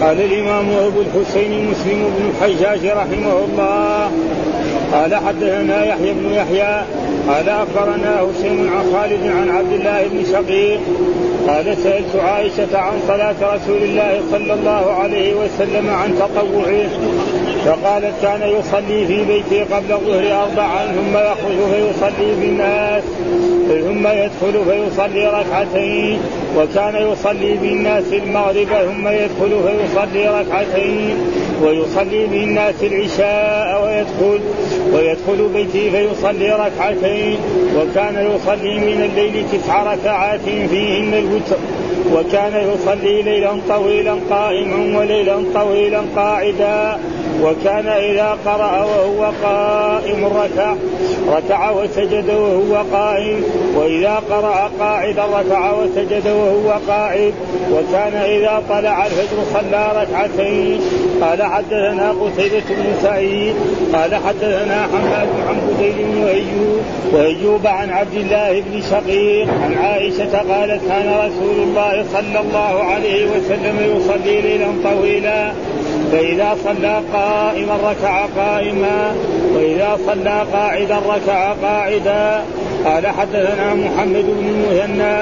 قال الإمام أبو الحسين مسلم بن الحجاج رحمه الله. قال حدثنا يحيى بن يحيى قال أخبرنا هشيم عن خالد عن عبد الله بن شقيق قال سألت عائشة عن صلاة رسول الله صلى الله عليه وسلم عن تطوعه فقالت كان يصلي في بيته قبل الظهر اربعا ثم يخرج فيصلي بالناس ثم يدخل فيصلي ركعتين. وكان يصلي بالناس المغرب ثم يدخل فيصلي ركعتين ويصلي بالناس العشاء ويدخل ويدخل بيتي فيصلي ركعتين. وكان يصلي من الليل تسع ركعات فيهن الوتر. وكان يصلي ليلا طويلا قائما وليلا طويلا قاعدا. وكان إذا قرأ وهو قائم ركع ركع وسجد وهو قائم وإذا قرأ قاعدا ركع وسجد وهو قاعد. وكان إذا طلع الفجر صلى ركعتين. قال حدثنا قتيبة بن سعيد قال حدثنا حماد عن بديل وأيوب وأيوب عن عبد الله بن شقيق عن عائشة قالت كان رسول الله صلى الله عليه وسلم يصلي ليلا طويلا. فإذا صلى قائما ركع قائما وإذا صلى قاعدا ركع قاعدا. قال حدثنا محمد بن المثنى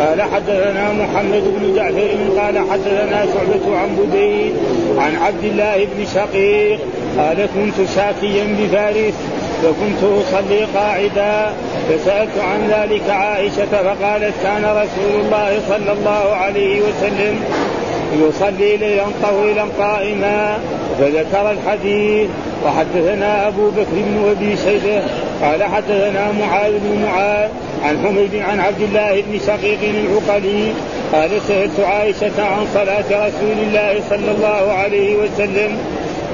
قال حدثنا محمد بن جعفر قال حدثنا شعبة عن بدين عن عبد الله بن شقيق قال كنت شاكيا بفارس فكنت أصلي قاعدا. فسألت عن ذلك عائشة فقالت كان رسول الله صلى الله عليه وسلم يصلي ليلا طويلا قائما. فذكر الحديث. وحدثنا أبو بكر بن أبي شيبة. قال حدثنا معاذ بن معاذ عن حميد عن عبد الله بن شقيق العقلي. قال سالت عائشة عن صلاة رسول الله صلى الله عليه وسلم.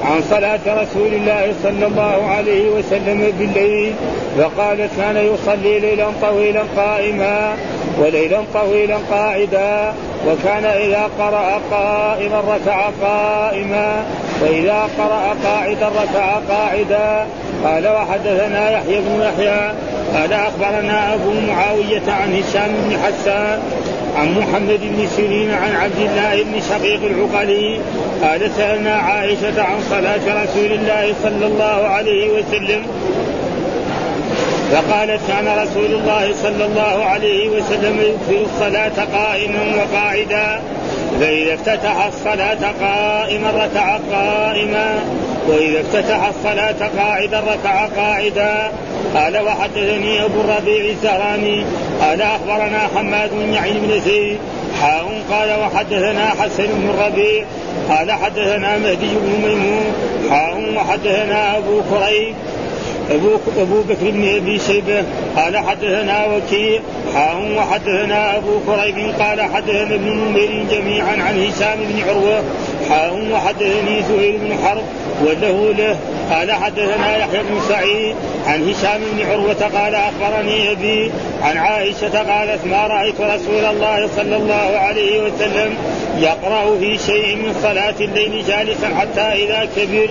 عن صلاة رسول الله صلى الله عليه وسلم بالليل. فقالت كان يصلي ليلا طويلا قائما. وليلا طويلا قاعدا. وكان إذا قرأ قائما ركع قائما وإذا قرأ قاعدا ركع قاعدا. قال وحدثنا يحيى بن يحيى قال أخبرنا أبو معاوية عن هشام بن حسان عن محمد بن سيرين عن عبد الله بن شقيق العقلي قال سألنا عائشة عن صلاة رسول الله صلى الله عليه وسلم فقالت كان رسول الله صلى الله عليه وسلم يكثر الصلاة قائما وقاعدا. فإذا افتتح الصلاة قائما ركع قائما. وإذا افتتح الصلاة قاعدا ركع قاعدا. قال وحدثني أبو الربيع الزهراني. قال أخبرنا حماد بن يعين بن زيد. حاء قال وحدثنا حسن بن الربيع. قال حدثنا مهدي بن ميمون. حاء وحدثنا أبو كريب. أبو, أبو بكر بن أبي شيبة قال حدثنا وكيع حاء وحدثنا أبو كريب قال حدثنا ابن نمير جميعا عن هشام بن عروة حاء وحدثني زهير بن حرب وله له قال حدثنا يحيى بن سعيد عن هشام بن عروة قال أخبرني أبي عن عائشة قالت ما رأيت رسول الله صلى الله عليه وسلم يقرأ في شيء من صلاة الليل جالسا حتى إذا كبر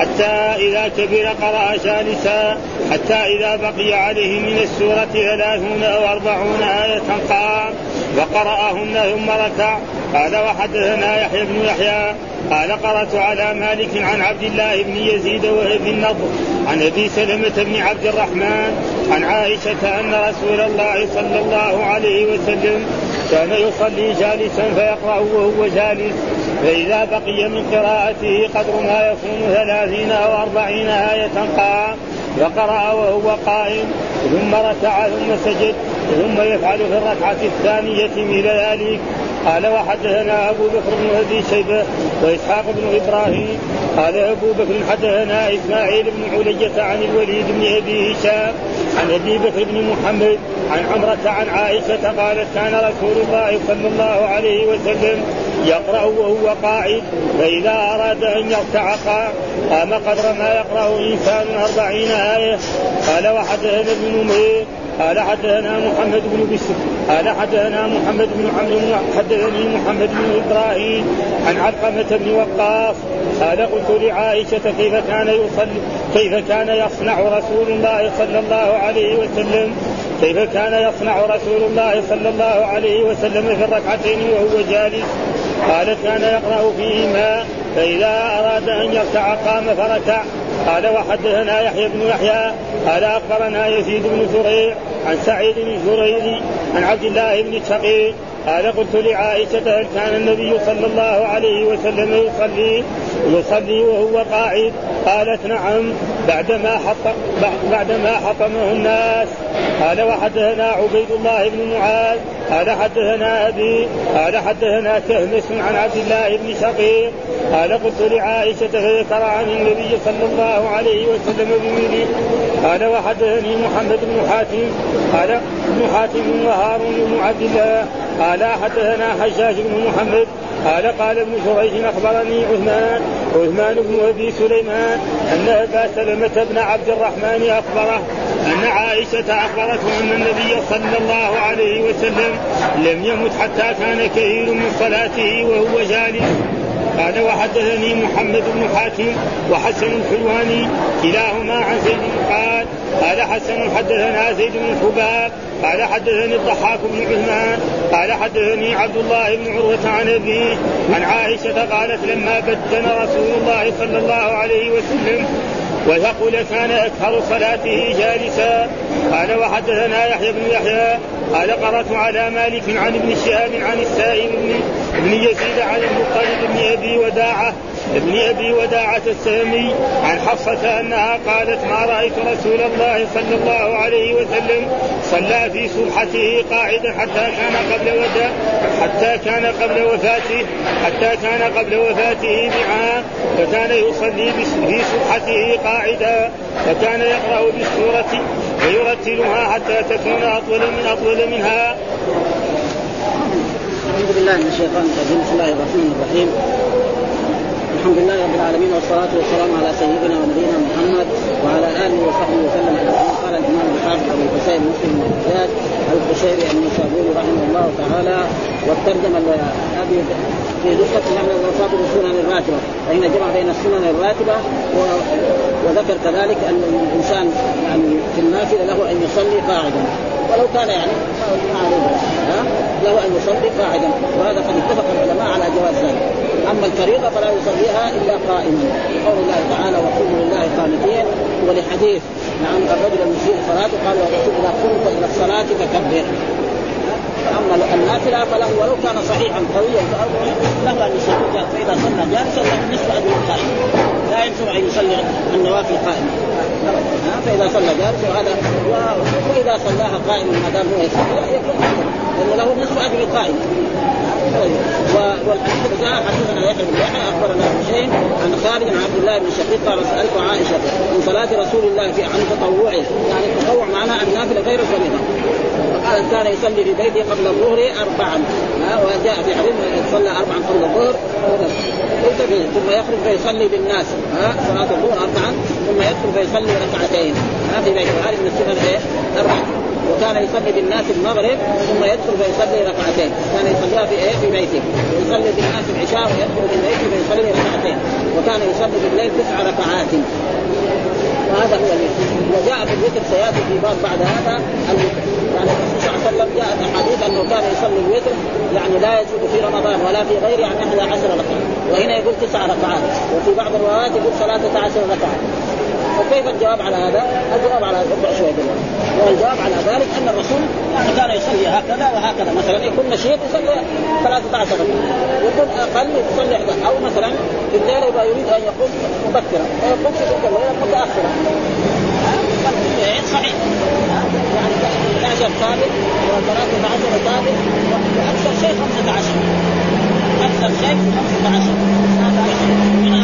حتى إذا كبر قرأ جالسا حتى إذا بقي عليه من السورة ثلاثون أو أربعون آية قام وقرأهن ثم ركع. قال وحدثنا يحيى بن يحيى. قال قرأت على مالك عن عبد الله بن يزيد وابن النضر عن أبي سلمة بن عبد الرحمن عن عائشة أن رسول الله صلى الله عليه وسلم كان يصلي جالسا فيقرأ وهو جالس. فإذا بقي من قراءته قدر ما يكون ثلاثين أو أربعين آية قام فقرأ وهو قائم. ثم ركع ثم سجد ثم يفعل في الركعة الثانية مثل ذلك. قال وحدثنا أبو بكر بن أبي شيبة وإسحاق بن إبراهيم. قال أبو بكر حدثنا إسماعيل بن علية عن الوليد بن أبي هشام. عن أبي بكر بن محمد عن عمرة عن عائشة قالت كان رسول الله صلى الله عليه وسلم يقرأ وهو قاعد فإذا أراد أن يركع قام. قدر ما يقرأ إنسان أربعين آية. قال وحدثنا ابن نمير قال حدثنا محمد بن بشر قال حدثنا محمد بن عمرو حدثني محمد بن إبراهيم عن علقمة بن وقاص قال قلت لعائشة كيف كان يصلي كيف كان يصنع رسول الله صلى الله عليه وسلم؟ كيف كان يصنع رسول الله صلى الله عليه وسلم في الركعتين وهو جالس؟ قالت كان يقرأ فيهما فإذا أراد أن يركع قام فركع. قال وحدثنا يحيى بن يحيى قال أخبرنا يزيد بن زريع عن سعيد بن جرير عن عبد الله بن الشقيق قال قلت لعائشة هل كان النبي صلى الله عليه وسلم يصلي؟ يصلي وهو قاعد. قالت نعم بعدما حط بعدما حطمه الناس. قال وحدثنا عبيد الله بن معاذ. قال حدثنا أبي. قال حدثنا كهمس عن عبد الله بن شقيق. قال قلت لعائشة فذكر عن النبي صلى الله عليه وسلم بمثله قال وحدثني محمد بن حاتم. قال ابن حاتم وهارون بن عبد الله. قال حدثنا حجاج بن محمد قال قال ابن جريج أخبرني عثمان عثمان بن أبي سليمان ان أبا سلمة بن عبد الرحمن أخبره أن عائشة أخبرته أن النبي صلى الله عليه وسلم لم يمت حتى كان كثير من صلاته وهو جالس. قال وحدثني محمد بن حاتم وحسن الحلواني كلاهما عن زيد قال قال حسن حدثنا زيد بن الحباب قال حدثني الضحاك بن عثمان قال حدثني عبد الله بن عروة عن أبيه عن عائشة قالت لما بدن رسول الله صلى الله عليه وسلم ويقول كان أكثر صلاته جالسا قال وحدثنا يحيى بن يحيى قال قرأت على مالك عن ابن شهاب عن السائب بن, بن يزيد عن المطلب بن أبي وداعة ابن أبي وداعة السهمي عن حفصة أنها قالت ما رأيت رسول الله صلى الله عليه وسلم صلى في سبحته قاعدا حتى كان قبل ودا حتى كان قبل وفاته حتى كان قبل وفاته بعام فكان يصلي في سبحته قاعدا وكان يقرأ بالسورة ويرتلها حتى تكون أطول من أطول منها. أعوذ بالله من الشيطان الرجيم بسم الله الرحمن الرحيم الحمد لله رب العالمين والصلاة والسلام على سيدنا ونبينا محمد وعلى آله وصحبه وسلم. أجمعين قال الإمام الحافظ أبو الحسين مسلم بن الحجاج القشيري النيسابوري رحمه الله تعالى والترجمة هذه في نسخة نحن وفاة السنن الراتبة. فإن جمع بين السنن الراتبة و... وذكر كذلك أن الإنسان يعني في النافلة له أن يصلي قاعدا. ولو كان يعني معروفا ها؟ له أن يصلي قاعدا. وهذا قد اتفق العلماء على جواز ذلك. أما الفريضة فلا يصليها إلا قائما. قول الله تعالى وقوموا لله قانتين ولحديث نعم الرجل المسيء صلاته. قال والرسول إذا قمت إلى الصلاة فكبر أما النافله فله ولو كان صحيحا قويا له أن يصلي فإذا صلى جالسا له نصف اجر القائم لا ينفع أن يصلي النوافل قائما. فإذا صلى جالسا وهذا واذا صلاها قائما ما دام هو يصلي لأنه له. نصف اجر القائم والحديث جاء حدثنا يحيى بن يحيى أخبرنا حسين عن خالد بن عبد الله بن شقيق قال سألت عائشة من صلاة رسول الله في عن تطوعه. يعني التطوع معناه النافلة غير الفريضه فقال كان يصلي في بيته قبل الظهر اربعا. وجاء في حديث صلى اربعا قبل الظهر. ثم يخرج فيصلي بالناس. ها صلاة الظهر اربعا ثم يدخل فيصلي ركعتين. ها في بيته هذه من السنن إيه؟ وكان يصلي بالناس المغرب ثم يدخل فيصلي ركعتين. كان يصليها في إيه؟ في بيته. ويصلي بالناس العشاء ويدخل في بيته فيصلي ركعتين. وكان يصلي بالليل تسع ركعات. وهذا هو الوتر وجاء في الوتر سيأتي في باب بعد هذا الوتر. يعني الرسول صلى الله عليه وسلم جاءت احاديث أنه كان يصلي الوتر يعني لا يزيد في رمضان ولا في غيره عن 11 ركعة. وهنا يقول تسع ركعات وفي بعض الروايات يقول 13 ركعة. فكيف الجواب على هذا؟ الجواب على هذا شوية دلوقتي والجواب على ذلك أن الرسول يعني كان يصلي هكذا وهكذا مثلا يكون نشيط يصلي 13 ركعه يكون أقل يصلي 11 أو مثلا في الليل يبقى يريد أن يقوم مبكرا. فيقوم في تلك الليلة متاخرا. صحيح. يعني 11 ثابت و13 ثابت وأكثر شيء 15 أكثر شيء 15 هذا منها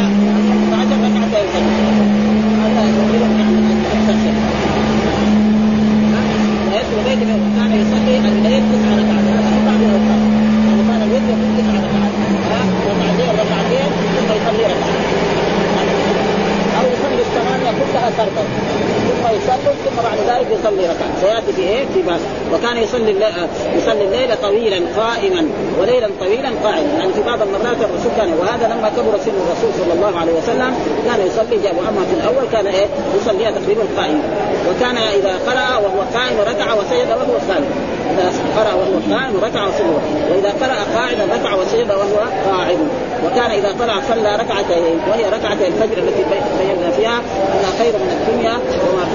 15 ركعه كان فردا ثم يسلم ثم بعد ذلك يصلي ركعة. سياتي في إيه؟ في باب. وكان يصلي الليل يصلي الليل طويلا قائما وليلا طويلا قاعدا يعني في بعض المرات الرسول كان وهذا لما كبر سن الرسول صلى الله عليه وسلم كان يصلي جاب اما في الأول كان إيه؟ يصليها تقريبا قائما. وكان إذا قرأ وهو قائم ركع وسجد وهو سالم إذا قرأ وهو قائم ركع وسجد. وإذا قرأ قاعدا ركع وسجد وهو قاعد وكان إذا طلع صلى ركعتين وهي ركعتي الفجر التي بينا فيها انها خير من الدنيا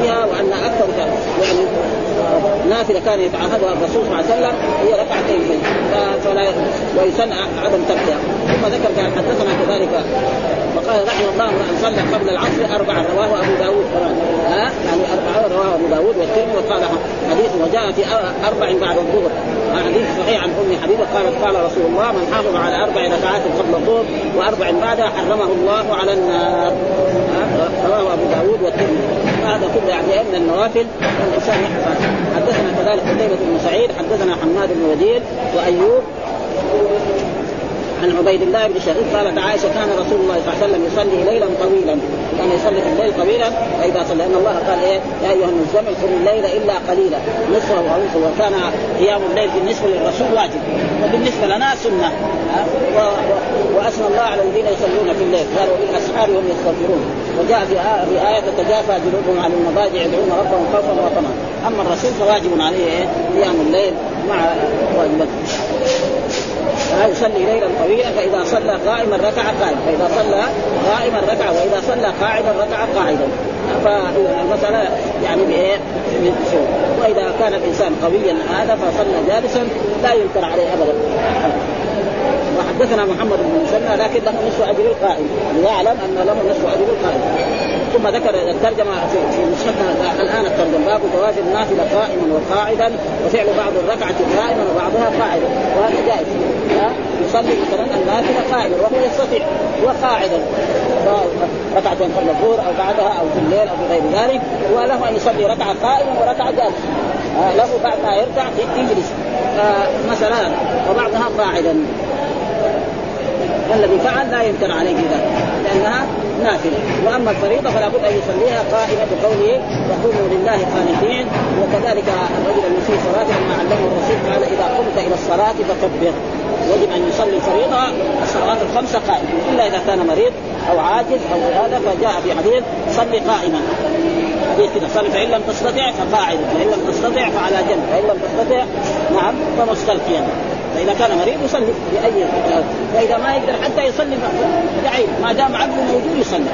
فيها وأن أكثر يعني نافلة كان يتعهدها الرسول صلى الله عليه وسلم هي ركعتين فلا ويسن عدم تركها. ثم ذكر كان حدثنا كذلك وقال رحمه الله أن صلى قبل العصر أربعة رواه أبو داود. ها؟ يعني أربعة رواه أبو داود والترمذي وقال حديث وجاء في أربع بعد الظهر. حديث صحيح عن أم حبيبة قالت قال رسول الله من حافظ على أربع ركعات قبل الظهر وأربع بعدها حرمه الله على النار. رواه أبو داود والترمذي. هذا كله يعني من النوافل الإنسان يحفظ حدثنا كذلك قتيبة بن سعيد حدثنا حماد بن وديل وأيوب عن عبيد الله بن شهيد قالت عائشة كان رسول الله صلى الله عليه وسلم يصلي ليلا طويلا. كان يصلي في الليل طويلا. فإذا صلى لأن الله قال إيه؟ يا أيها المزمل قم الليل إلا قليلا. نصفه أو نصفه وكان قيام الليل بالنسبة للرسول واجب. وبالنسبة لنا سنة. و... و... وأثنى الله على الذين يصلون في الليل. قال وبالاسحار هم يستغفرون. وجاء في آية, تتجافى جنوبهم عن المضاجع يدعون ربهم خوفا وطمعا. أما الرسول فواجب عليه إيه؟ قيام الليل مع واجباته لا يصلي ليلا طويلا فإذا صلى قائما ركع قائما. فإذا صلى قائما ركع وإذا صلى قاعدا ركع قاعدا. فالمساله يعني بإيه؟ وإذا كان الإنسان قويا هذا فصلى جالسا لا ينكر عليه ابدا. وحدثنا محمد بن مسنى لكن له نصف أجر القائم. ليعلم أن له نصف أجر القائم. ثم ذكر الترجمة في نسختنا الآن الترجمة. باب جواز النافلة قائما وقاعدا وفعل بعض الركعة قائما وبعضها قاعدا. وهذا جائز. يصلي مثلا النافلة قائما وهو يستطيع. وقاعدا ركعتين قبل الظهر أو بعدها أو في الليل أو في غير ذلك. وله أن يصلي ركعة قائما وركعة جالسه له بعد ما يركع يجلس مثلا وبعضها قاعدا. الذي فعل لا ينكر عليه ذلك لأنها نافلة. وأما الفريضة فلا بد أن يصليها قائمة بقوله وقوموا لله قانتين وكذلك الرجل المسيء صلاته ما علمه الرسول قال إذا قمت إلى الصلاة فكبر يجب أن يصلي الفريضة الصلوات الخمسة قائمة إلا إذا كان مريض أو عاجز أو هذا فجاء في حديث صلي قائما حديث كذا صلي فإن لم تستطع فقاعد فإن لم تستطع فعلى جنب فإن لم تستطع نعم فمستلقيا. فاذا كان مريض يصلي بأي وإذا ما يقدر حتى يصلي بعيد ما دام عبده موجود يصلي.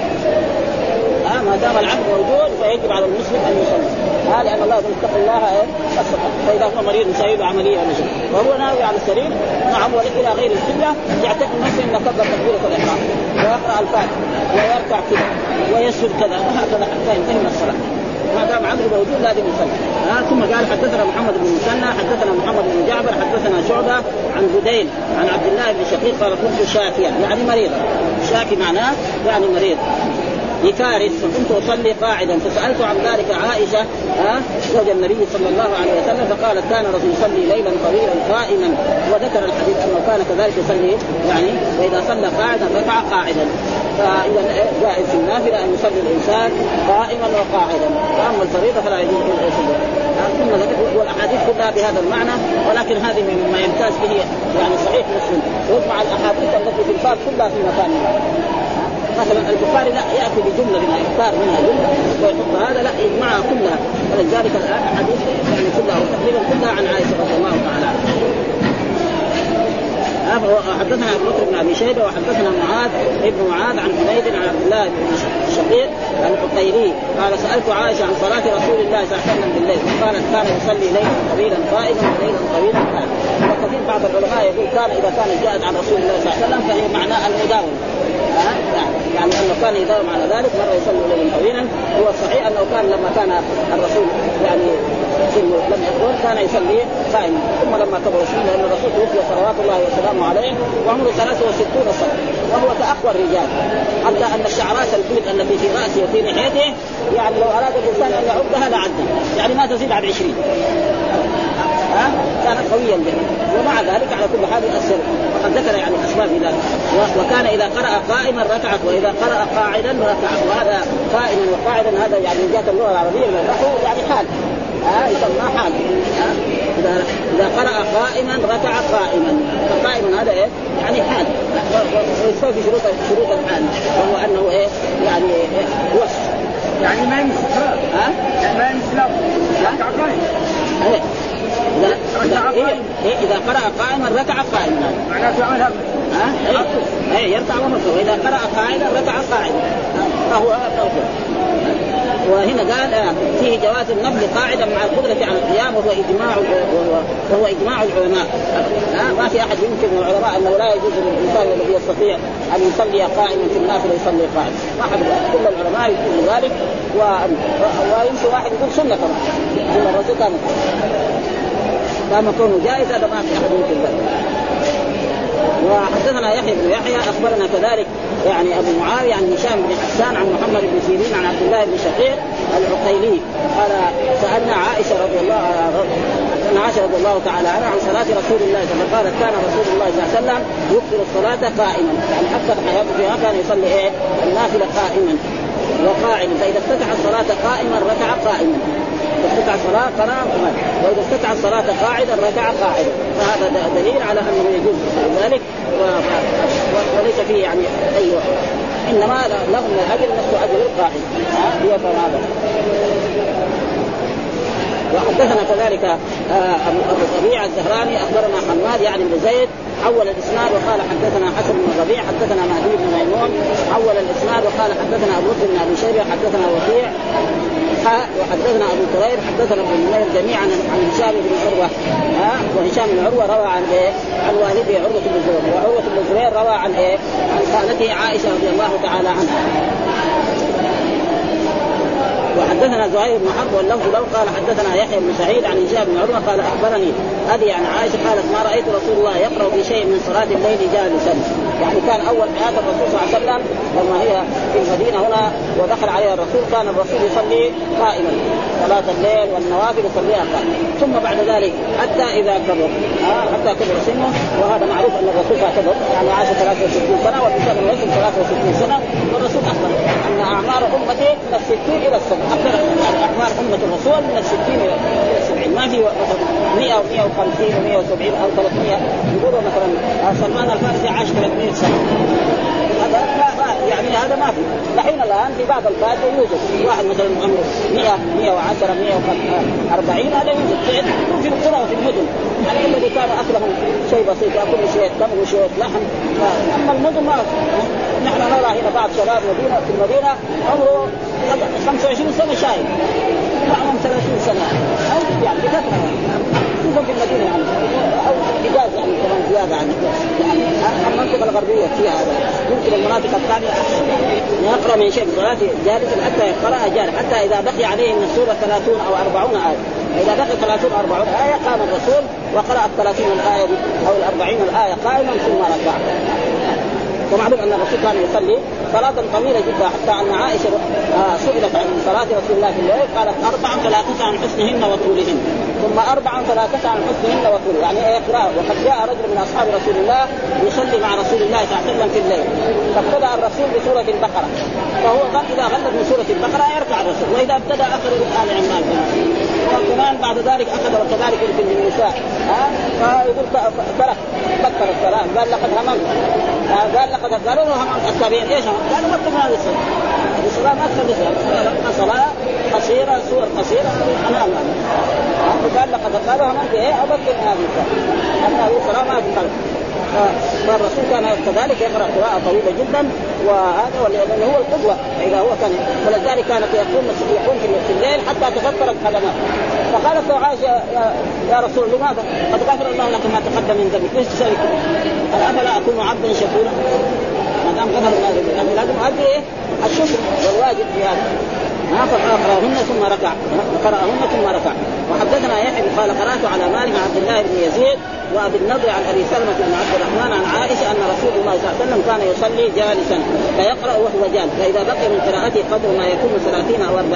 ها ما دام العبد موجود فيجب على المسلم أن يصلي. ها لأن الله يقول اتقوا الله إيه؟ فإذا هو مريض يسوي له عمليه شيء وهو ناوي على السرير نعم إلى غير القبلة يعتقد نفسه إنه كبر تكبيرة الإحرام. ويقرأ الفاتحة ويركع كذا ويسجد كذا وهكذا حتى ينتهي من الصلاة. ما دام عبده موجود لازم يصلي آه ثم قال حدثنا محمد بن مسنى حدثنا محمد بن جعفر حدثنا شعبة عن بدين عن عبد الله بن شقيق قال كنت شاكيا يعني مريضا. شاكي معناه يعني مريض. بفارس فكنت أصلي قاعدا. فسألت عن ذلك عائشة ها زوج النبي صلى الله عليه وسلم فقالت كان الرسول يصلي ليلا طويلا قائما. وذكر الحديث أنه كان كذلك يصلي يعني وإذا صلى قاعدا ركع قاعدا. فإذا جائز في النافلة أن يصلي الإنسان قائما وقاعدا. واما الفريضة فلا يجوز ان يصلي ثم والأحاديث كلها بهذا المعنى ولكن هذه مما يمتاز به يعني صحيح مسلم. ويجمع الأحاديث التي في الباب كلها في مكان مثلا البخاري لا يأتي بجملة منها يختار منها جملة ويحط هذا لا يجمعها كلها. ولذلك الآن احاديث يعني كلها تقريبا كلها عن عائشة رضي الله تعالى عنها. حدثنا أبو بكر بن أبي شيبة وحدثنا معاذ ابن معاذ عن حميد عن عبد الله بن شقيق القطيري. قال سألت عائشة عن صلاة رسول الله صلى الله عليه وسلم بالليل. فقالت كان يصلي ليلا طويلا قائما وليلا طويلا قائما. وكثير بعض العلماء يقول كان إذا كانت جاءت عن رسول الله صلى الله عليه وسلم فهي معناه المداومه انه كان يداوم على ذلك مرة يصلي ليلا طويلا. هو الصحيح أنه كان لما كان الرسول يعني سنه لم يكبر كان يصلي قائما. ثم لما كبر سنة لأن الرسول توفي صلوات الله وسلامه عليه وعمره 63 سنة. وهو كاقوى الرجال حتى أن الشعرات البيض التي في رأسه وفي لحيته يعني لو أراد الإنسان أن يعدها لعدها يعني ما تزيد عن 20 ها؟ كان قويا به ومع ذلك على كل حال يؤثر. وقد ذكر يعني أسباب ذلك وكان إذا قرأ قائما ركعت وإذا قرأ قاعدا ركعت. وهذا قائما وقاعدا هذا يعني من جهه اللغة العربية من النحو يعني حال. ها يسمى حال. إذا إذا قرأ قائما ركع قائما. فقائما هذا إيه؟ يعني حال. ويستوفي شروط شروط الحال. وهو أنه إيه؟ يعني إيه؟ وصف. يعني ما يمسك ها؟ يعني ما يمسك لا. قائم. اذا اذا, إيه. إيه. إذا قرأ قائما ركع قائما. معناته عملها ها؟ اي إيه يركع وهو وإذا قرأ قاعدا ركع قاعدا فهو وهنا قال آه، فيه جواز النفل قاعدا مع القدرة على القيام وهو إجماع وهو, إجماع العلماء. ما في أحد يمكن من العلماء أنه لا يجوز للإنسان الذي يستطيع أن يصلي قائما في النافلة يصلي قائما ما حد كل العلماء يقولون ذلك و... ويمشي واحد يقول سنة يقول الرسول كان كان كونه جائز هذا ما في أحد يمكن ذلك. وحدثنا يحيى بن يحيى أخبرنا كذلك يعني أبو معاوية عن هشام بن حسان عن محمد بن سيرين عن عبد الله بن شقيق العقيلي. قال سألنا عائشة رضي الله ان عائشة رضي الله تعالى عنها عن صلاة رسول الله صلى الله عليه وسلم. قالت كان رسول الله صلى الله عليه وسلم يكثر الصلاة قائما. يعني حتى حياته فيها كان يصلي إيه؟ النافلة قائما. وقاعدا فإذا افتتح الصلاة قائما ركع قائما. افتتح الصلاة قرأ وإذا افتتح الصلاة قاعدا ركع قاعدا فهذا دليل على أنه يجوز ذلك وليس فيه يعني أي إنما له من الأجر نفس أجر القاعد هذا وحدثنا كذلك آه، ابو أبو ربيع الزهراني أخبرنا حماد يعني بن زيد حول الإسناد وقال حدثنا حسن بن ربيع حدثنا مهدي بن ميمون حول الإسناد وقال حدثنا أبو بكر بن أبي شيبة حدثنا وكيع وحدثنا أبو كرير حدثنا ابن نمير جميعا عن هشام بن عروة ها وهشام بن عروة روى عن إيه؟ عن والده عروة بن الزبير وعروة بن الزبير روى عن إيه؟ عن خالته عائشة رضي الله تعالى عنها وحدثنا زهير بن حرب واللفظ له قال حدثنا يحيى بن سعيد عن هشام بن عروة قال أخبرني أبي عن عائشة قالت ما رأيت رسول الله يقرأ في شيء من صلاة الليل جالسا. يعني كان أول حياة الرسول صلى الله عليه وسلم لما هي في المدينة هنا ودخل عليها الرسول كان الرسول يصلي قائما. صلاة الليل والنوافل يصليها قائما. ثم بعد ذلك حتى إذا كبر. آه حتى كبر سنه. وهذا معروف أن الرسول كبر يعني عاش 63 سنة والانسان يصل 63 سنة والرسول أخبر أن أعمار أمتي من الستين إلى السبع أكثر يعني اعمار أمة الرسول من الستين إلى السبعين ما في مثلا 100 و 150 و 170 أو 300 يقولوا مثلا سلمان الفارسي عاش 300 سنة. هذا ما يعني هذا ما في. دحين الآن في بعض الفاتحه يوجد. واحد مثلا عمره 100 110 140 هذا يوجد. في القرى وفي المدن. الذي كان اكله شيء بسيط ياكل شوية تمر وشوية لحم. اما المدن ما نحن نرى هنا بعض شباب مدينة في المدينة عمره 25 سنة شايب معهم 30 سنة. أو يعني بكثرة. خصوصا في المدينة. يعني أو حجاز يعني كمان زيادة عن يعني المنطقة الغربية فيها هذا يمكن المناطق الثانية أحسن. يقرا من شيء صلاته جالسا حتى يقرأها جالسا حتى إذا بقي عليه من السوره 30 أو 40 آية. إذا بقي 30 أو 40 آية قام الرسول وقرأ ال 30 الآية أو ال 40 الآية قائما ثم ركع ومعلوم أن الرسول كان يصلي صلاة طويلة جدا حتى أن عائشة آه سئلت عن صلاة رسول الله في الليل قالت أربعا فلا تسع عن حسنهن وطولهن. ثم أربعا فلا تسع عن حسنهن وطولهن يعني اقرأ وقد جاء رجل من أصحاب رسول الله يصلي مع رسول الله صلى الله عليه وسلم في الليل. فابتدأ الرسول بسورة البقرة. فهو قال إذا غلب من سورة البقرة يركع الرسول. وإذا ابتدأ أخذ من آل عمران. وكمان بعد ذلك أخذ وكذلك يمكن من النساء ها؟ فيقول ترك بكر الصلاة قال لقد هممت. قال لقد قالوا له هممت التابعين إيش قالوا ما تبغى هذه الصلاة ما تخلي صلاة صلاة قصيرة سور قصيرة. أمام قال لقد قالوا هممت إيه أبكر هذه الصلاة أن هذه الصلاة ما تخلي فالرسول كان كذلك يقرأ قراءة طويلة جدا وهذا لأنه هو القدوه إذا هو كان ولذلك كان يقوم يقوم في الليل حتى تفكرت قدماه فقالت له عائشه يا, رسول لماذا؟ قد غفر الله لك ما تقدم من ذنبك ليش تسالك؟ أفلا أكون عبدا شكورا؟ ما دام غفر الله لك لازم أدري إيه؟ الشكر والواجب في هذا ما فقرأهن ثم ركع. قراهن ثم ركع. وحدثنا يحيى قال قرأت على مالك عبد الله بن يزيد وأبي النضر عن أبي سلمة بن عبد الرحمن عن عائشة أن رسول الله صلى الله عليه وسلم كان يصلي جالسا فيقرأ وهو جالس فإذا بقي من قراءته قدر ما يكون 30 أو 40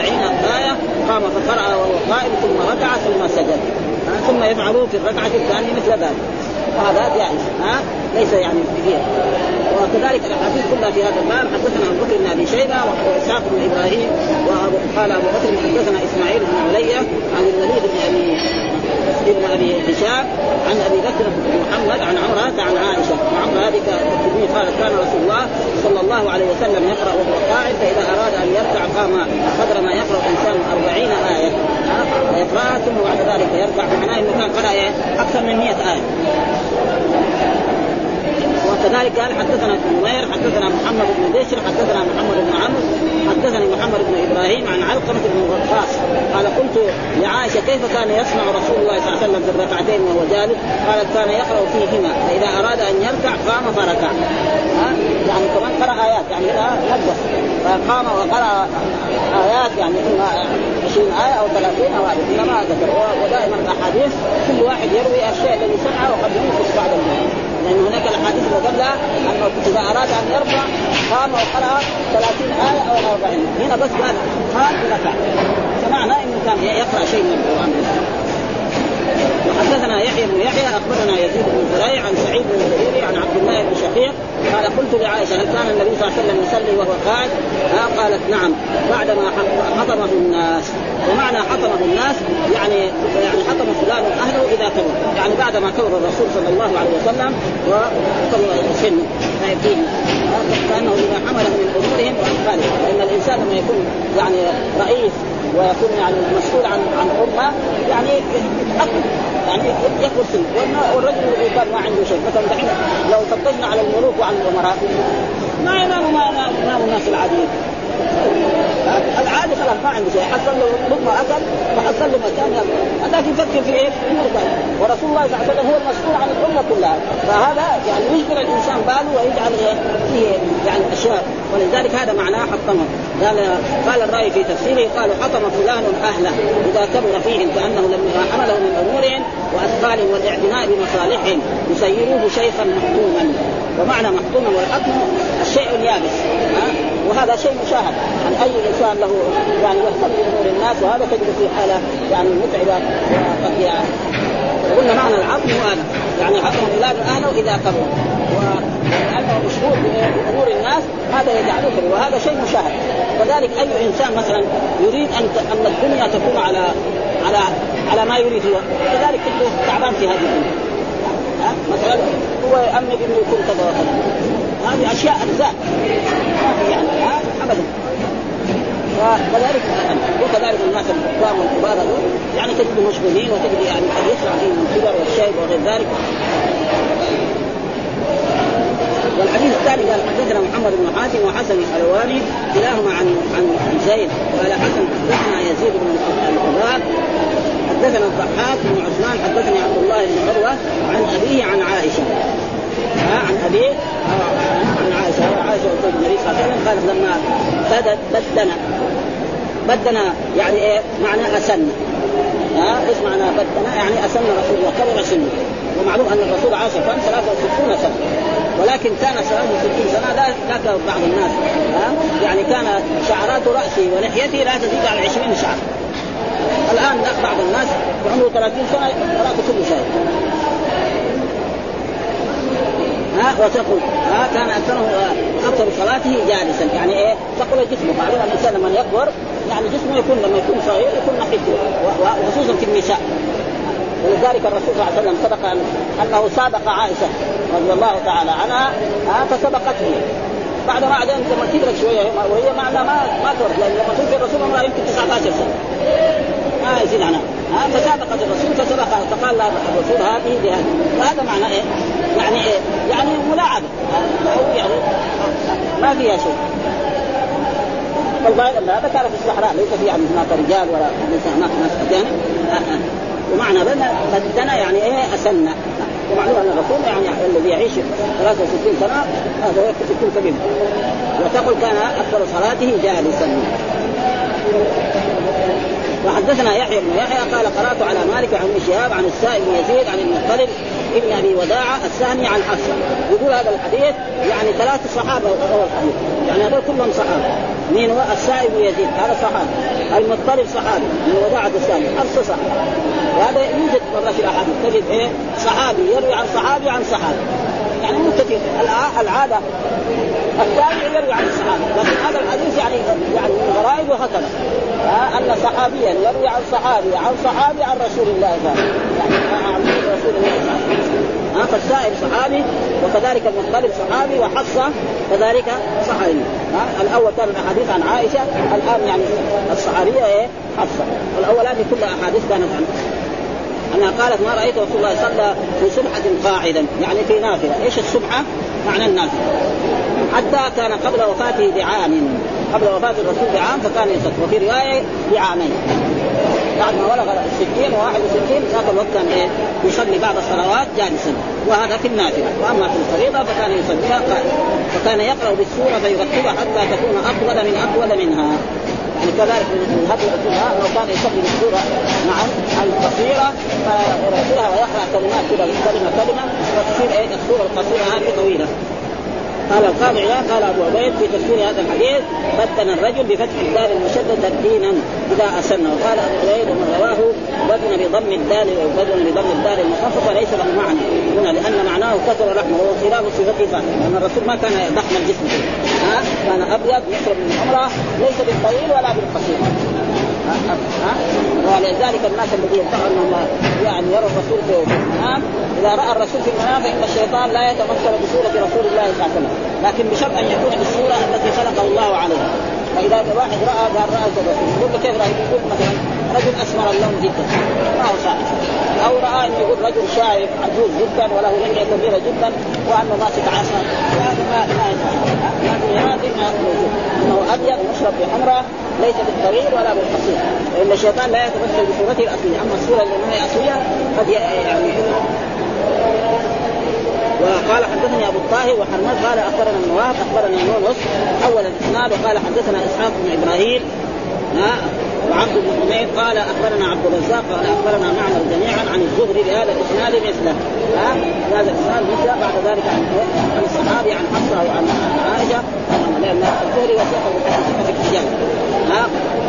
آية قام فقرأ وهو قائم ثم ركع ثم سجد. ثم يفعل في الركعة الثانية مثل ذلك. هذا جائز ها؟ ليس يعني فيها وكذلك الأحاديث كلها في هذا الباب. حدثنا أبو بكر بن أبي شيبة واسحاق بن إبراهيم وقال أبو بكر حدثنا إسماعيل بن علي عن الوليد بن هشام عن أبي بكر بن محمد عن عمرة عن عائشة. وعمره هذه قالت كان رسول الله صلى الله عليه وسلم يقرأ وهو قاعد فإذا أراد أن يركع قام قدر ما يقرأ الإنسان أربعين آية. يقراها ثم بعد ذلك يركع معناه إنه كان قرأ أكثر من 100 آية. وكذلك قال حدثنا ابن نمير حدثنا محمد بن بشر حدثنا محمد بن عمرو حدثني محمد بن إبراهيم عن علقمة بن وقاص. قال قلت لعائشة كيف كان يصنع رسول الله صلى الله عليه وسلم في الركعتين وهو جالس؟ قالت كان يقرأ فيهما فإذا أراد أن يركع قام فركع. ها؟ يعني كمان قرأ آيات يعني نقص فقام وقرأ آيات يعني اما 20 آية أو 30 أو هذا ما ذكر ودائما الأحاديث كل واحد يروي الشيء الذي سمعه وقد ينقص بعض المعنى لأن هناك الأحاديث اللي قبلها انه إذا أراد أن يرفع قام وقرأ 30 آية أو 40 هنا بس قال قام وركع فمعنى انه كان يقرأ شيء من القرآن. وحدثنا يحيى بن يحيى أخبرنا يزيد بن زريع عن سعيد بن الزبيري عن عبد الله بن شقيق قال قلت لعائشة هل كان النبي صلى الله عليه وسلم يصلي وهو قاعد؟ ها قالت نعم بعدما حطمه الناس. ومعنى حطمه الناس يعني يعني حطم فلان أهله إذا كبر. يعني بعدما كبر الرسول صلى الله عليه وسلم وكبر سنه فيه كانه إذا حمله من أمورهم لأن الإنسان لما يكون يعني رئيس ويكون يعني مسؤول عن عن أمة يعني يتاكد يعني يكبر سنه والرجل كان ما عنده شيء. مثلا دحين لو فتشنا على الملوك وعلى الأمراء ما يناموا ما يناموا الناس العاديين العادي خلاص ما عنده شيء. حصل له لقمة أكل وحصل له مكان هذاك يفكر في إيه؟ ورسول الله صلى الله عليه وسلم هو المسؤول عن الأمة كلها. فهذا يعني يشغل الإنسان باله ويجعل إيه؟ فيه يعني أشياء. ولذلك هذا معناه حطمه. قال قال الرأي في تفسيره قالوا حطم فلان أهله. إذا كبر فيهم كأنه لما حمله من أمورهم وأثقالهم والاعتناء بمصالحهم. يسيروه شيخا محكوما ومعنى محكوما والحكم الشيء اليابس. وهذا شيء مشاهد. اي انسان له يعني يهتم بامور الناس وهذا تجد في حالة يعني متعبة وقد يعني وقلنا معنى العظم هذا يعني عظم فلان اهله اذا كبر ولأنه مشغول بامور الناس هذا يجعله كبير وهذا شيء مشاهد. وذلك أي إنسان مثلا يريد أن أن الدنيا تكون على على على ما يريد هو. كذلك كله تعبان في هذه الدنيا. مثلا هو يأمن انه يكون كذا هذه أشياء في يعني ها؟ ابدا. وكذلك وكذلك الناس الكبار والكبار يعني تجد مشغولين وتجد يعني قد يسرع فيهم الكبر والشيب وغير ذلك. والحديث الثاني قال حدثنا محمد بن حاتم وحسن الحلواني كلاهما عن عن زيد. قال حسن حدثنا يزيد بن الحباب حدثنا الضحاك بن عثمان حدثني عبد الله بن عروة عن أبيه عن عائشة. ها عن أبيه عن عائشة عائشة زوج النبي صلى الله عليه وسلم قالت لما بدت بدنا بدنا يعني إيه؟ معنى أسن. ها؟ إيش معنى بدنا؟ يعني أسن رسول الله كبر سنه. ومعلوم أن الرسول عاش كم؟ 63 سنة. ولكن كان 63 سنة لا لا بعض الناس. ها؟ يعني كان شعرات راسه ولحيته لا تزيد على 20 شعر. الآن لا بعض الناس عمره 30 سنة راسه كله شيء. ها؟ وتقول ها؟ كان اكثره أكثر صلاته جالسا. يعني إيه؟ تقول جسمه معلوم أن الإنسان لما يكبر يعني جسمه يكون لما يكون صغير يكون نحيف وخصوصا في النساء. ولذلك الرسول صلى الله عليه وسلم سبق أنه سابق عائشة رضي الله تعالى عنها فسبقته بعد ما بعدين لما كبرت شوية وهي معنا ما ما لأن لما توفي الرسول عمرها يمكن 19 سنة. ما يزيد عنها. ها فسابقت الرسول فسبق فقال لها الرسول هذه بهذه. فهذا معنى إيه؟ يعني إيه؟ يعني ملاعبة. أو يعني ما فيها شيء. والظاهر ان هذا كان في الصحراء ليس في يعني هناك رجال ولا ليس هناك ناس اجانب ومعنى بدنا بدنا يعني إيه اسنا ومعلوم أن الرسول يعني الذي يعيش 63 سنة هذا يكون كبير وتقول كان أكثر صلاته جالسا. وحدثنا يحيى بن يحيى قال قرأت على مالك عن ابن شهاب عن السائب بن يزيد عن المطلب ابن أبي وداعة الثاني عن حفصه يقول هذا الحديث يعني ثلاث صحابة رووا الحديث يعني هذول كلهم صحابة. مين هو؟ السائب يزيد. هذا صحابي المطلب صحابي. من وداعة الثاني. حفصة صحابي وهذا يوجد في الأحاديث. تجد إيه؟ صحابي يروي عن صحابي عن صحابي. يعني مو كثير. العادة الثاني يروي عن الصحابة. لكن هذا الحديث يعني يعني من غرائب وهكذا. أن صحابيا يروي عن صحابي عن صحابي عن رسول الله صلى الله عليه وسلم. يعني عن رسول الله صلى الله عليه وسلم. ها فالسائل صحابي وكذلك المطلب صحابي وحصة كذلك صحابي. ها الأول كان الأحاديث عن عائشة الآن يعني الصحابية إيه؟ حفصه والاولاني كل أحاديث كانت عن أنها قالت ما رأيت رسول الله صلى في سبحه قاعدا يعني في نافلة، إيش السبحه؟ معنى النافلة. حتى كان قبل وفاته بعام قبل وفاة الرسول بعام فكان يصلي وفي رواية بعامين. بعد ما بلغ الستين وواحد وستين ذاك الوقت كان إيه؟ يصلي بعض الصلوات جالسا. وهذا في النافلة. وأما في الفريضة فكان يصليها قائما فكان يقرأ بالسورة فيرتبها حتى تكون اطول من اطول منها. يعني كذلك من هدي رسول الله انه كان يصلي بالسورة نعم القصيرة فيرتبها ويقرأ كلمات كذا كلمة كلمة وتصير إيه؟ السورة القصيرة هذه طويلة. قال القاضي عياض قال أبو عبيد في تفسير هذا الحديث بدن الرجل بفتح الدال المشدده دينا إذا اسن وقال أبو عبيد ومن رواه بدن بضم الدال بدن بضم الدال المخففه ليس له معنى. هنا لأن معناه كثر لحمه وهو خلاف صفته فاتح لأن الرسول ما كان ضخم الجسم ها؟ كان أبيض يشرب من عمره ليس بالطويل ولا بالقصير. ولذلك الناس الذين يدعون انهم يعني يرى الرسول في المنام إذا رأى الرسول في المنام فإن الشيطان لا يتمثل بصورة رسول الله صلى الله عليه وسلم. لكن بشرط أن يكون بالصورة التي خلقه الله عليها. فإذا واحد رأى قال راى الرسول. يقول له كيف راى يقول مثلا رجل أسمر اللون جدا. ما هو صحيح أو رأى أنه يقول رجل شايب عجوز جدا وله لحيه كبيرة جدا وأنه ماسك عصا. هذا ما ما هذه ما أنه أبيض مشرب بحمراء ليس بالطويل ولا بالقصير فإن الشيطان لا يتمثل بصورته الأصلية. أما الصورة اللي ما هي أصلية قد يعني وقال حدثني أبو الطاهر وحرمز قال أخبرنا النواب أخبرنا يونس أول الإسناد وقال حدثنا إسحاق بن إبراهيم. وعبد بن حميد قال أخبرنا عبد الرزاق قال أخبرنا معمر جميعا عن الزهري بهذا الإسناد مثله. ها؟ هذا الإسناد مثله بعد ذلك عن عن الصحابي عن حفصة وعن عائشة. لأن الزهري وثيق في الحجاج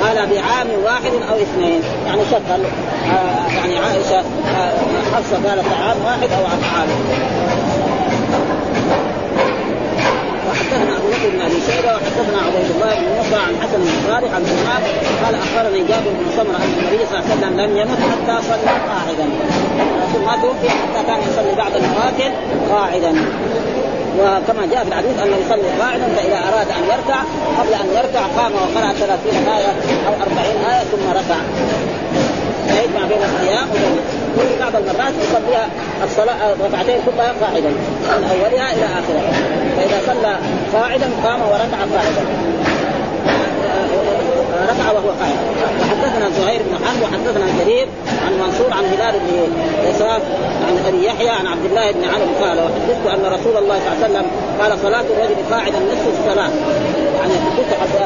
قال بعام واحد أو اثنين. يعني شكل يعني عائشة حفصة قالت عام واحد أو عام وحدثنا أبو بكر بن أبي شيبة وحدثنا عبيد الله بن موسى عن حسن بن صالح عن سماك قال أخبرني جابر بن سمرة أن النبي صلى الله عليه وسلم لم يمت حتى صلى قاعدا. ما توفي حتى كان يصلي بعد المقاتل قاعدا. وكما جاء في الحديث انه يصلي قاعدا فإذا أراد أن يركع قبل أن يركع قام وقرأ 30 آية أو 40 آية ثم ركع. فيجمع بين القيام وبين بعض المرات يصليها الصلاة ركعتين كلها قاعدا من أولها إلى آخرها. فإذا صلى قاعدا قام وركع قاعدا. ركع وهو قائم. وحدثنا زهير بن حرب وحدثنا جرير عن منصور عن هلال بن يساف عن أبي يحيى عن عبد الله بن عمرو قال وحدثت أن رسول الله صلى الله عليه وسلم قال صلاة الرجل قاعدا نصف الصلاة. يعني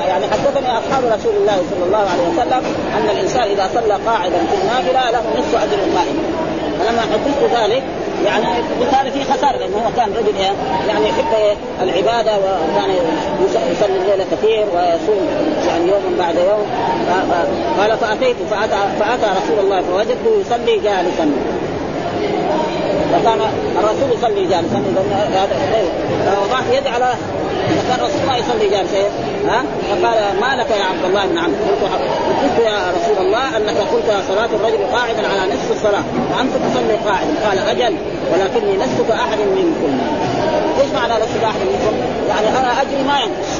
يعني حدثني أصحاب رسول الله صلى الله عليه وسلم أن الإنسان إذا صلى قاعدا في النافلة له نصف أجر القائم فلما حدثت ذلك يعني هذا فيه خسارة لأنه هو كان رجل يعني يحب العبادة وكان يصلي الليل كثير ويصوم يعني يوما بعد يوم. قال فأتيت فأتى فأتى رسول الله فوجدته يصلي جالسا. فكان الرسول يصلي جالسا اذا هذا وضعت يدي على كان الرسول ما يصلي جالسا ها؟ فقال ما لك يا عبد الله بن عمرو قلت قلت يا رسول الله أنك قلت صلاة الرجل قاعدا على نصف الصلاة وانت تصلي قاعدا؟ قال أجل. ولكني لست كاحد منكم. إيش معنى لست كاحد منكم؟ يعني أنا اجري ما ينقص.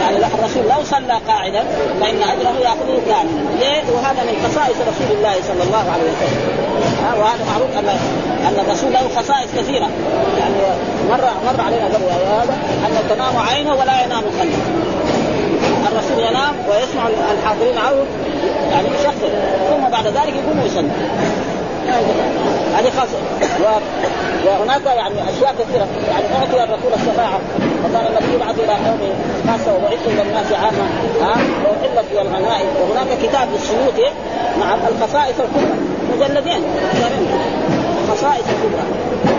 يعني الرسول لو صلى قاعدا فإن اجره يأخذه كاملا ليه؟ وهذا من خصائص رسول الله صلى الله عليه وسلم. وهذا معروف ان أن الرسول له خصائص كثيرة. يعني مر مر علينا قبل هذا أن تنام عينه ولا ينام قلبه. الرسول ينام ويسمع الحاضرين عنه يعني يشخص ثم بعد ذلك يقوم ويصلي. هذه خاصة. وهناك يعني أشياء كثيرة. يعني اعطي الرسول الشفاعه وكان النبي يبعث إلى قومه خاصة وبعث إلى الناس عامة ها؟ واحلت في الغنائم وهناك كتاب للسيوطي مع الخصائص الكبرى. مجلدين. خصائص الكبرى.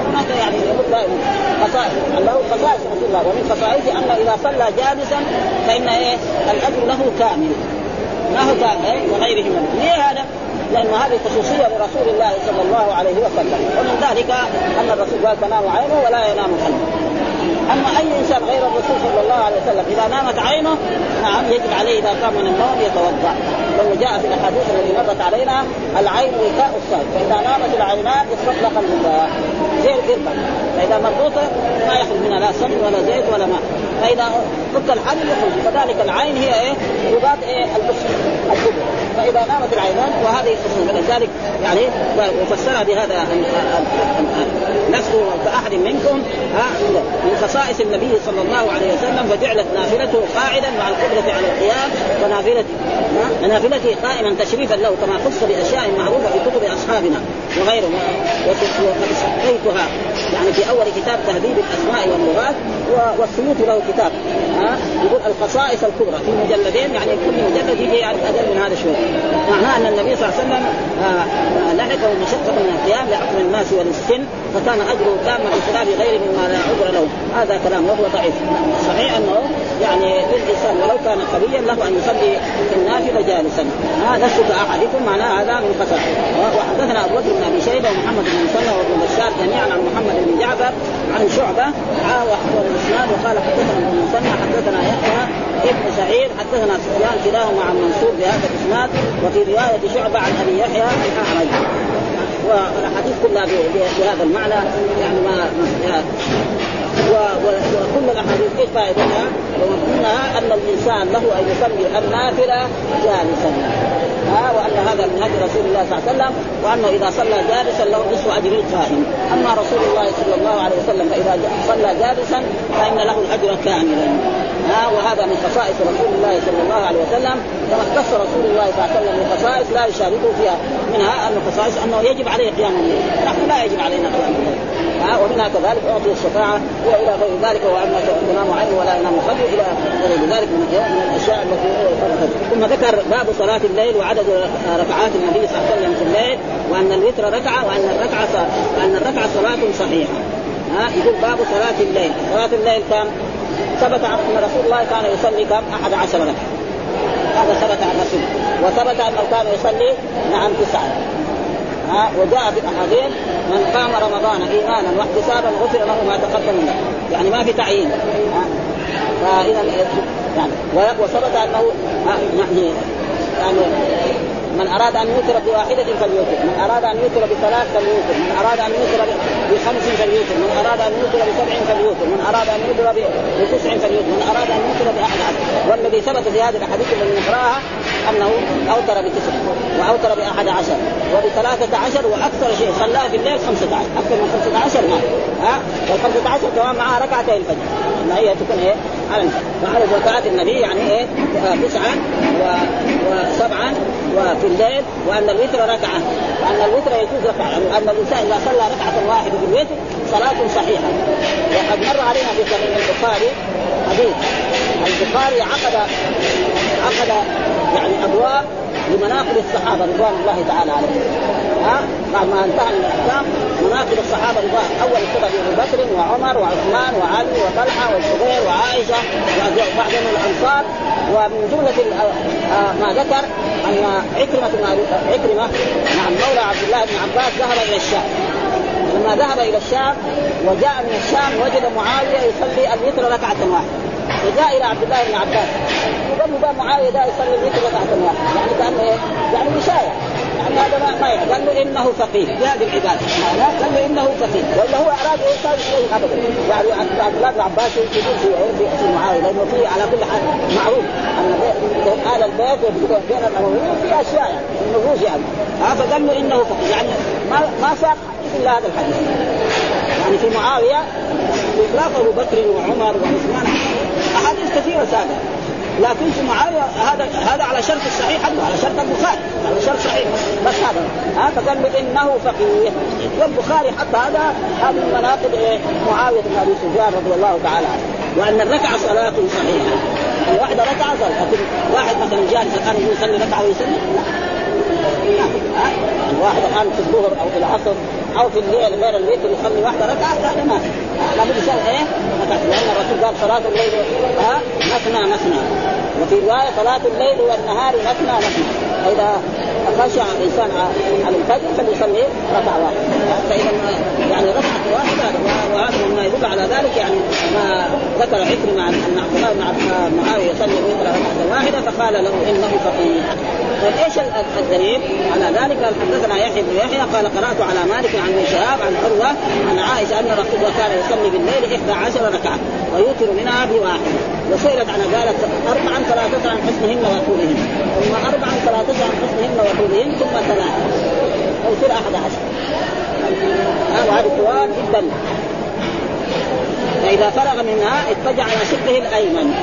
هناك يعني يقول دائما خصائص. له خصائص رسول الله. ومن خصائصه انه إذا صلى جالسا فإن إيه؟ الأجر له كامل. ما هو كامل؟ إيه؟ وغيره من. ليه هذا؟ لأن هذه خصوصية لرسول الله صلى الله عليه وسلم. ومن ذلك أن الرسول قال تنام عينه ولا ينام قلبه. أما أي إنسان غير الرسول صلى الله عليه وسلم إذا نامت عينه نعم يجب عليه إذا قام من النوم يتوضأ. لما جاء في الأحاديث التي مرت علينا العين وكاء الصائم فإذا نامت العينان استطلق الماء زي القربه فإذا مربوطة ما يخرج منها لا سم ولا زيت ولا ماء. فإذا فك الحبل يخرج كذلك العين هي إيه؟ رباط إيه؟ البصر الكبر فإذا نامت العينان وهذه خصوصا فلذلك يعني وفسرها بهذا نفسه كأحد منكم من خصائص النبي صلى الله عليه وسلم فجعلت نافلته قاعدا مع القدره على القيام ونافلته نافلته قائما تشريفا له كما خص بأشياء معروفة في كتب أصحابنا وغيرهم وقد سميتها يعني في أول كتاب تهذيب الأسماء واللغات والسيوط له كتاب ها يقول الخصائص الكبرى في مجلدين يعني كل مجلد يجي يعرف أقل من هذا شوي. معناه ان النبي صلى الله عليه وسلم لحقه مشقه من القيام لعقل الناس وللسن فكان اجره تاما بخلاف غيره مما لا عذر له. هذا كلام وهو ضعيف. صحيح أنه يعني للإنسان ولو كان قويا له أن يصلي في النافله جالسا هذا نفسك أحدكم معناه هذا من خسر وحدثنا أبو بكر بن أبي شيبة ومحمد بن مسلم وابن بشار جميعا عن محمد بن جعفر عن شعبة. وحول الإسناد. وقال حدثنا ابن مسلم حدثنا يحيى ابن سعيد حدثنا سفيان كلاهما عن منصور بهذا الإسناد. وفي رواية شعبة عن أبي يحيى الاعرج والاحاديث كلها بهذا المعنى يعني ما وكل الأحاديث إيش فائدتها؟ أن الإنسان له أن يصلي النافلة جالسا ها وأن هذا من هدي رسول الله صلى الله عليه وسلم وأنه إذا صلى جالسا له نصف أجر القائم أما رسول الله صلى الله عليه وسلم فإذا صلى جالسا فإن له الأجر كاملا ها وهذا من خصائص رسول الله صلى الله عليه وسلم. كما اختص رسول الله صلى الله عليه وسلم بخصائص لا يشاركه فيها. منها أن خصائص أنه يجب عليه قيام الليل. نحن لا يجب علينا قيام الليل. ها ومنها كذلك أعطي الشفاعة وإلى غير ذلك وان تنام عين ولا ينام قلبه إلى غير ذلك من الأشياء التي ثم ذكر باب صلاة الليل وعدد ركعات النبي صلى الله عليه وسلم في الليل وأن الوتر ركعة وأن الركعة وأن الركعة صلاة صحيحة. ها يقول باب صلاة الليل. صلاة الليل كم؟ ثبت أن رسول الله كان يصلي كم؟ أحد عشر ركعه هذا ثبت عن رسول. وثبت أنه كان يصلي نعم تسعة. ها وجاء في الأحاديث من قام رمضان إيمانا واحتسابا غفر له ما تقدم منه يعني ما في تعيين. فإذا يعني وثبت أنه يعني يعني من أراد أن يوتر بواحدة فليوتر، من أراد أن يوتر بثلاث فليوتر، من أراد أن يوتر بخمس فليوتر، من أراد أن يوتر بسبع فليوتر، من أراد أن يوتر بتسع فليوتر، من أراد أن يوتر بأحد عشر، والذي ثبت في هذه الاحاديث التي نقراها أنه أوتر بتسع وأوتر بأحد عشر وبثلاثة عشر وأكثر شيء. صلاه في الليل خمسة عشر. أكثر من خمسة عشر ما. ها؟ والخمسة عشر كمان معها ركعتي الفجر. ان هي تكون إيه؟ على وعدد ركعات النبي يعني إيه؟ تسعة وسبعا وفي الليل وأن الوتر ركعة. وأن الوتر يجوز ركعة. يعني ان الإنسان إذا صلى ركعة واحدة في الوتر صلاة صحيحة. وقد مر علينا في صحيح البخاري حديث. البخاري عقد عقد يعني ابواب لمناقب الصحابة رضوان الله تعالى عليهم. بعد ما انتهى من الاحكام مناقب الصحابة رضوان أول كتب أبو بكر وعمر وعثمان وعلي وطلحة والزبير وعائشة وبعدين الأنصار. ومن جملة ما ذكر أن عكرمة عكرمة نعم مولى عبد الله بن عباس ذهب إلى الشام. لما ذهب إلى الشام وجاء من الشام وجد معاوية يصلي الوتر ركعة واحدة. فجاء إلى عبد الله بن عباس. وقال له معاوية ده يصلي الوتر ركعة واحدة؟ يعني كأنه إيه؟ يعني وشايه يعني هذا ما ما قال له إنه فقيه في هذه العبادة. قال له إنه فقيه ولا هو أراد إيه صار شيء ابدا. يعني عبد الله بن عباس يقول في في معاوية لأنه في على كل حال معروف. ان أهل البيت بين الأمويين في أشياء النفوس يعني ها فقال له إنه فقيه يعني ما ما ساق إلا هذا الحديث. يعني في معاوية بخلاف أبو بكر وعمر وعثمان. أحاديث كثيرة سابقة. لكن في معاويه هذا هذا على شرط الصحيح على شرط البخاري على شرط صحيح. بس هذا ها فقال له إنه فقيه. والبخاري حتى هذا هذه من مناقب معاوية بن أبي سفيان رضي الله تعالى عنه. وأن الركعه صلاة صحيحة. واحدة ركعة صلاة. لكن واحد مثلا جالس الان يصلي ركعة ويسلم لا. الواحد الآن في الظهر أو في العصر أو في الليل غير الوتر يصلي واحدة ركعة هذا ما لابد يصلي إيه؟ لأن الرسول قال صلاة الليل ها؟ مثنى مثنى. وفي رواية صلاة الليل والنهار مثنى مثنى. فإذا خشع الإنسان على الفجر فليصلي ركعة واحدة. فإذا يعني ركعة واحدة وهذا مما يدل على ذلك يعني ما ذكر عكرمه ان عبد الله بن معاوية يصلي ويقرا ركعة واحدة فقال له إنه فقيه. طيب إيش الدليل على ذلك؟ قال حدثنا يحيى بن يحيى قال قرأت على مالك عن ابن شهاب عن عروة عن عائشة أن رسول الله كان يصلي بالليل 11 ركعة ويوتر منها بواحده وسئلت عن قالت اربعا فلا عن حسنهن وطولهن ثم اربعا فلا عن حسنهن وطولهن ثم ثلاث ويصير أحد عشر. وهذه طوال جدا. فإذا فرغ منها اضطجع على شقه الأيمن.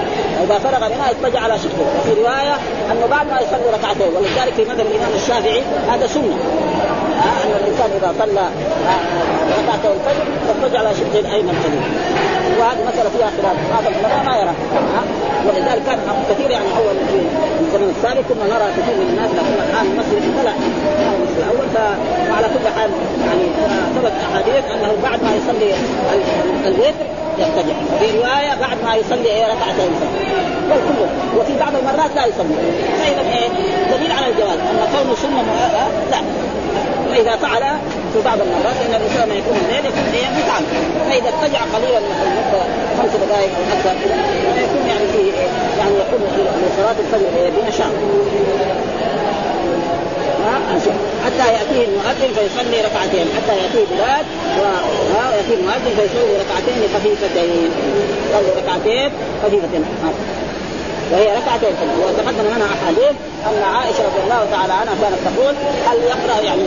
وإذا فرغ منها اضطجع على شقه. وفي رواية أنه بعد ما يصلي ركعتين ولذلك في مذهب الإمام الشافعي هذا سنة. أن الإنسان إذا صلى ركعتين الفجر يضطجع على شقه الأيمن قليلا وهذه مسألة فيها خلاف. هذا العلماء ما يرى. ولذلك كان كثير يعني أول في الزمن السابق كنا نرى كثير من الناس لكن الآن المسجد المسجد الأول فعلى كل حال يعني ثبت أحاديث أنه بعد ما يصلي الوتر يرتجع في رواية بعد ما يصلي إيه ركعتين. بل كله. وفي بعض المرات لا يصلي. فإذا إيه؟ دليل على الجواز. أما كونه سنه لا. فإذا فعل في بعض المرات إن الانسان ما يكون الليل يكون إيه متعب. فإذا ارتجع قليلا خمس دقائق أو أكثر يكون يعني فيه إيه؟ يعني يكون في صلاة الفجر إيه حتى يأتيه المؤذن فيصلي ركعتين. حتى يأتيه بلاد وياتيه المؤذن فيصلي ركعتين خفيفتين. يصلي ركعتين خفيفتين. وهي ركعتين وتقدم لنا أحاديث أن عائشة رضي الله تعالى عنها كانت تقول هل يقرأ يعني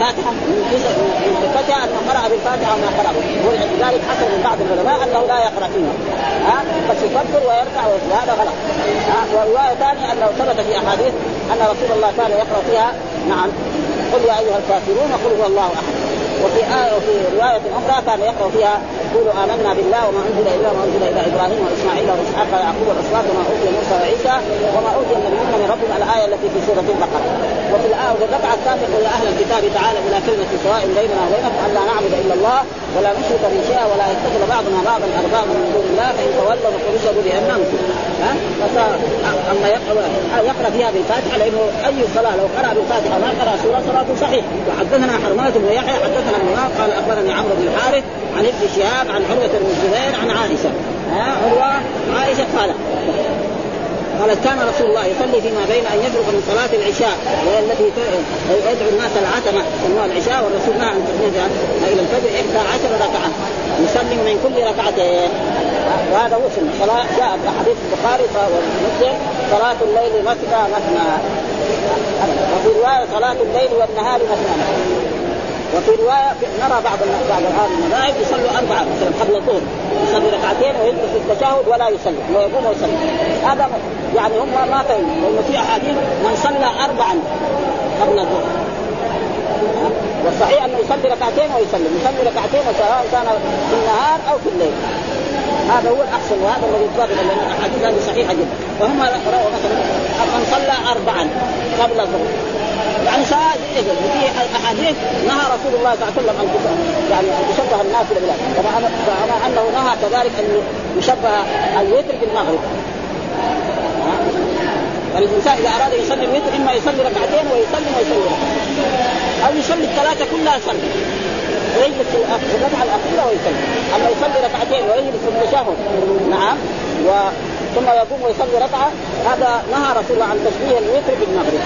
بالفاتحه من جزء من صفتها انه قرأ بالفاتحة وما قرأ. ولذلك حصل من بعض العلماء أنه لا يقرأ فيها. ها؟ بس يكبر ويركع وهذا غلط. ها؟ ورواية ثانية أنه ثبت في أحاديث أن رسول الله كان يقرأ فيها. نعم. قل يا أيها الكافرون وقل هو الله أحد. وفي آية وفي رواية أخرى كان يقرأ فيها قولوا آمنا بالله وما أنزل إلى ما أنزل إلى إبراهيم وإسماعيل وإسحاق ويعقوب والأسباط وما أوتي موسى وعيسى وما أوتي النبيون من ربهم الآية التي في سورة البقرة. وفي الآية الركعة الثالثة يا أهل الكتاب تعالوا إلى كلمة سواء بيننا وبينكم ألا نعبد إلا الله ولا نشرك به شيئا ولا يتخذ بعضنا بعضا أربابا من دون الله فإن تولوا فقل بأننا ها؟ أما يقرا يقرأ فيها بالفاتحه لأنه أي صلاة لو قرأ بالفاتحة ما قرأ سورة صلاته صحيح. وحدثنا حرمات بن يحيى حدثنا ابن قال أخبرني عمرو بن الحارث عن ابن شهاب عن عروة بن الزبير عن عائشة. ها؟ عروة عائشة قالت قالت كان رسول الله يصلي فيما بين أن يفرغ من صلاة العشاء وهي التي يدعو الناس العتمة يسموها العشاء والرسول نهى أن تخرج إلى الفجر 11 ركعة. يسلم من كل ركعتين. وهذا هو سنه صلاه جاء في حديث البخاري ومسلم صلاة الليل مثنى مثنى. وفي رواية صلاة الليل والنهار مثنى. وفي روايه نرى بعض بعض هذه المذاهب يصلوا أربعة مثلا قبل الظهر. يصلي ركعتين ويجلس التشهد ولا يصلي. ويقوم ويصلي. هذا يعني هم ما فهموا. لأنه في أحاديث من صلى اربعا قبل الظهر. والصحيح أنه يصلي ركعتين ويسلم يصلي ركعتين سواء كان في النهار أو في الليل. هذا هو الاحسن وهذا الذي يطابق لأن الأحاديث هذه صحيحة جدا. وهم مثلا من صلى اربعا قبل الظهر. يعني سواء في احاديث نهى رسول الله صلى الله عليه وسلم ان يعني ان تشبه الناس بالبلاد كما أنه نهى كذلك أن يشبه الوتر بالمغرب. فالإنسان إذا أراد يصلي الوتر إما يصلي ركعتين ويسلم ويصلي أو يصلي الثلاثة كلها صلي ويجلس في الركعه الأخيرة ويصلي. أما يصلي ركعتين ويجلس في التشهد. نعم. و ثم يقوم ويصلي ركعة. هذا نهى رسول الله عن تشبيه الوتر بالمغرب.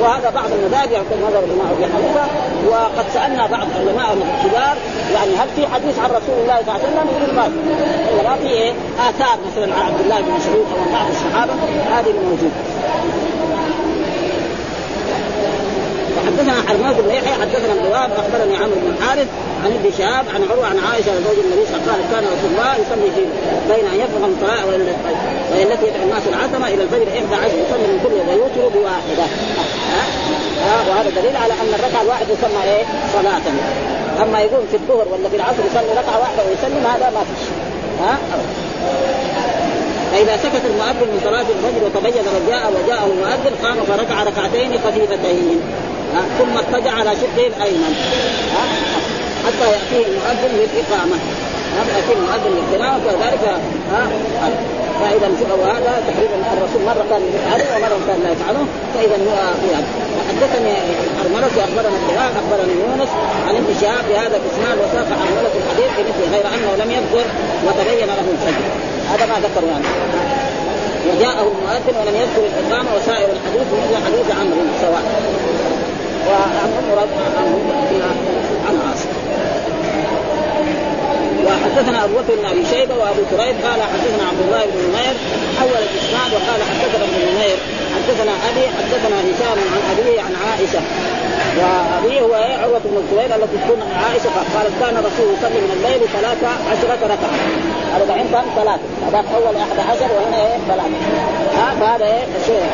وهذا بعض المذاهب يعتبر مذهب الامام أبي حنيفة. وقد سألنا بعض علماء الكبار يعني هل في حديث عن رسول الله صلى الله عليه وسلم؟ يقول ما في ما في إيه؟ آثار مثلا عن عبد الله بن مسعود أو بعض الصحابة. هذه الموجوده حدثنا حرمات بن يحيى حدثنا وهب أخبرني عمرو بن الحارث عن ابن شهاب عن عروة عن عائشة زوج النبي صلى الله عليه وسلم كان رسول الله يصلي في بين أن يفرغ من صلاه وهي التي يدعو الناس العتمة إلى الفجر 11 يصلي من كل ويوتر بواحده وهذا دليل على أن الركعة الواحدة يسمى إيه؟ صلاة. أما يقول في الظهر ولا في العصر يصلي ركعة واحدة ويسلم هذا ما فيش. ها؟ فإذا سكت المؤذن من صلاة الفجر وتبين من جاء وجاءه المؤذن قام فركع ركعتين خفيفتين. ثم اضطجع على شقه الايمن حتى ياتيه المؤذن للإقامة. يكون مؤذن للقراءه وكذلك فإذا وهذا تقريبا الرسول مرة كان يفعله ومرة كان لا يفعله فإذا هو يعني وحدثني حرملة أخبرنا الدراع اخبرني يونس عن ابن شهاب بهذا الإسناد وساق حرملة الحديث بمثله غير أنه لم يذكر وتبين له الفجر. هذا ما ذكر يعني. وجاءه المؤذن ولم يذكر الاقامه وسائر الحديث مثل حديث عمرو سواء. وعن مراد عن عاصم وحدثنا أبو بكر بن أبي شيبة وأبو كريب قال حدثنا عبد الله بن نمير حول الإسناد وقال حدثنا ابن نمير حدثنا أبي حدثنا هشام عن أبيه عن عائشة. وأبيه هو عروة بن الزبير التي تكون عائشة قالت كان الرسول يصلي من الليل ثلاث عشرة ركعة. أربعين كان ثلاثة. هذاك أول أحد عشر وهنا إيه؟ ثلاثة. ها؟ فهذا إيه؟ الشيء.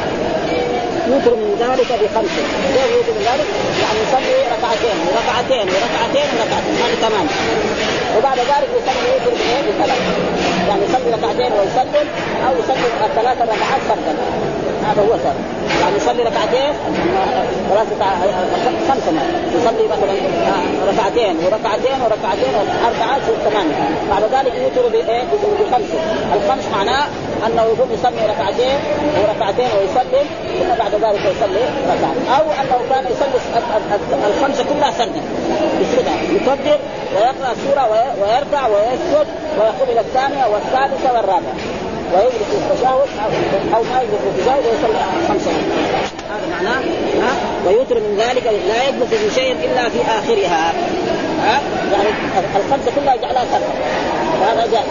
يوتر من ذلك بخمسة كيف يوتر من ذلك؟ يعني يصلي ركعتين وركعتين وركعتين وركعتين هذه ثمان وبعد ذلك يصلي يوتر؟ بثلاث يعني يصلي ركعتين ويسلم أو يصلي الثلاث ركعات فردا. هذا هو فرد يعني يصلي ركعتين ثلاثة خمسة يصلي مثلا ركعتين وركعتين وركعتين اربعات ثمانية. بعد ذلك يوتر بإيه؟ بخمسة. الخمس معناه أنه يقوم يصلي ركعتين وركعتين ويسلم ثم بعد ذلك يصلي ركعة. أو أنه كان يصلي الخمسة كلها سردا يسردها يكبر ويقرأ سورة ويركع ويسجد ويقوم إلى الثانية والثالثة والرابعة. ويجلس التشهد أو ما يجلس التشهد ويصلي خمسة. هذا معناه ها؟ ويتر من ذلك لا في شيء إلا في آخرها. ها؟ يعني الخمسة كلها يجعلها سردا وهذا جائز.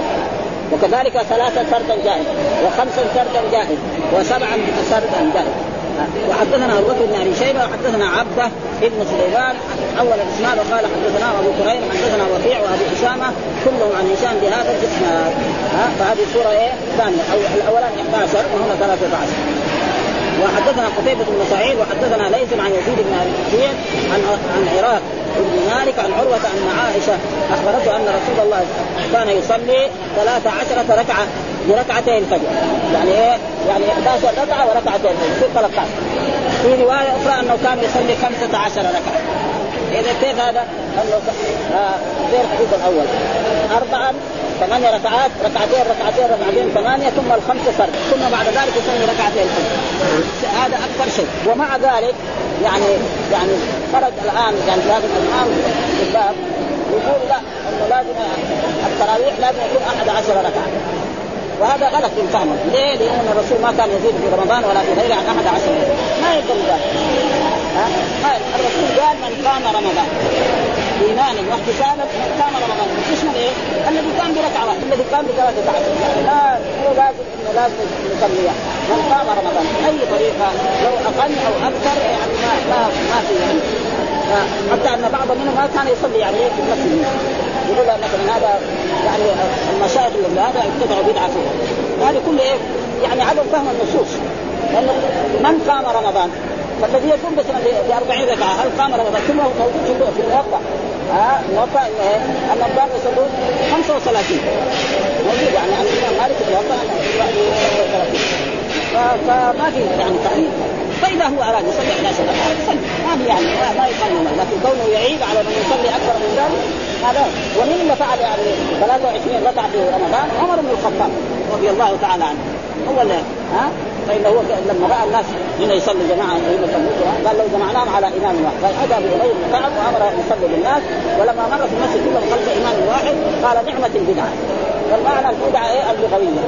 وكذلك ثلاثة سردا جائز. وخمسا سردا جائز. وسبعا سردا جائز. وحدثنا أبو بكر بن أبي شيبة وحدثنا عبدة ابن سليمان اول الإسناد وقال حدثنا أبو كريم حدثنا وفيع وابو أسامة كلهم عن هشام بهذا الإسناد. فهذه الصورة إيه؟ ثانية أو الاولان 11 وهنا 13 وحدثنا قتيبة بن سعيد وحدثنا ليث عن يزيد بن أبي عن عن عراق بن مالك عن عروة أن عائشة أخبرته أن رسول الله كان يصلي ثلاث عشرة ركعة بركعتي الفجر يعني إيه؟ يعني 11 ركعة وركعتين يصير 13 في رواية أخرى أنه كان يصلي 15 ركعة. إذا كيف هذا؟ أنه آه غير الحديث الأول. أربعا ثمانية ركعات ركعتين ركعتين ركعتين ثمانية ثم الخمسة فرد ثم بعد ذلك يصلي ركعتين هذا أكثر شيء ومع ذلك يعني يعني خرج الآن يعني لازم الآن الباب يقول لا إنه لازم التراويح لازم يكون 11 ركعة وهذا غلط في فهمه، ليه؟ لأن الرسول ما كان يزيد في رمضان ولا في غيره عن 11 ما يقدر ذلك. ها؟ الرسول قال من قام رمضان ايمانا واحتسابا قام رمضان، يشمل إيه؟ الذي قام بركعه واحدة، الذي قام بثلاثة عشر، يعني لا لازم انه لازم نصلي من قام رمضان. أي طريقة؟ لو أقل أو أكثر يعني ما ما ما في يعني. حتى أن بعض منهم ما كان يصلي يعني في المسجد يقول مثلا هذا يعني المشايخ اللي هذا ابتدعوا بدعة. فيه وهذا كله إيه؟ يعني عدم فهم النصوص. لأنه من قام رمضان؟ فالذي يقوم مثلا ب 40 ركعة هل قام رمضان؟ ثم موجود في الموقع ها الموقع ان كان يصلون 35 موجود يعني عن الامام مالك في الموقع فما في يعني تعليم فإذا هو أراد يصلي 11 ركعه يصلي ما في يعني ما يقنن لكن كونه يعيب على من يصلي أكثر من ذلك هذا ومن اللي فعل يعني 23 ركعة في رمضان عمر بن الخطاب رضي الله تعالى عنه. هو اللي ها؟ فإنه هو لما رأى الناس هنا يصلي جماعة هنا يصلوا قال لو جمعناهم على إمام واحد. قال اتى بابي بن كعب وامر أن يصلي بالناس. ولما مر في المسجد كلهم خلف إمام واحد قال نعمة البدعة. والمعنى البدعة إيه؟ اللغوية.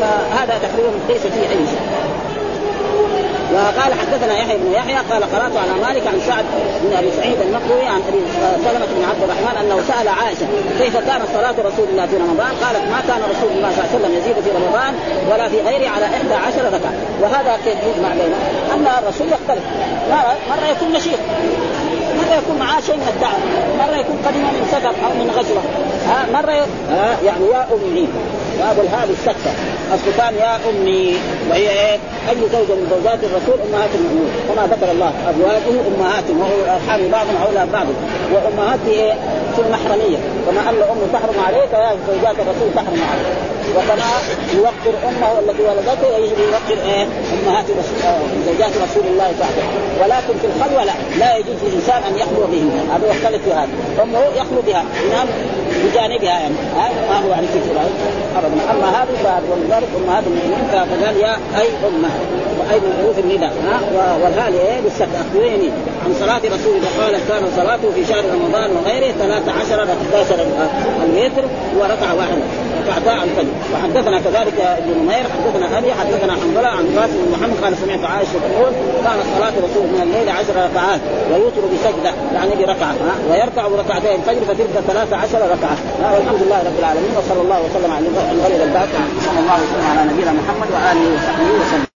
فهذا تقريبا ليس فيه أي شيء. وقال حدثنا يحيى بن يحيى قال قرأت على مالك عن سعد بن أبي سعيد المقبري عن أبي سلمة بن عبد الرحمن أنه سأل عائشة كيف كانت صلاة رسول الله في رمضان؟ قالت ما كان رسول الله صلى الله عليه وسلم يزيد في رمضان ولا في غيره على 11 ركعة. وهذا كيف يجمع بينه؟ أن الرسول يختلف. مرة يكون نشيط. مرة يكون معاه شيء من الدعوة مرة يكون قديما من سفر أو من ي... ها يعني يا أمي باب هذه السكتة. كان يا أمي وهي إيه؟ أي زوجة من زوجات الرسول أمهات المؤمنين كما ذكر الله أزواجه أمهات وهو الأرحام بعض أولى بعض وأمهات إيه؟ في المحرمية. كما أن الأم تحرم عليه فيا زوجات الرسول تحرم عليه وكما يوقر أمه التي ولدته ويجب يوقر إيه؟ أمهات رسول زوجات رسول الله صلى الله عليه وسلم ولكن في الخلوة لا. لا يجوز للإنسان أن يخلو بهن. هذا يختلف في هذا. أمه يخلو بها. بجانبها يعني ما هو يعني في ابدا أما هذه ولذلك امهات المؤمنين فقال يا أي أمة وأي من حروف النداء ها والهالي إيه؟ بالسكت أخبريني عن صلاة رسول الله قال كان صلاته في شهر رمضان وغيره 13 11 الوتر وركعه واحدة ركعتا الفجر. وحدثنا كذلك ابن نمير حدثنا أبي حدثنا حنظلة عن قاسم بن محمد قال سمعت عائشة تقول كانت صلاة رسول من الليل عشر ركعات ويوتر بسجدة يعني بركعة ويركع ركعتين الفجر فتلك ثلاث عشر ركعه والحمد لله رب العالمين وصلى الله وسلم على غير الباقي صلى الله وسلم على نبينا محمد وآله وصحبه وسلم.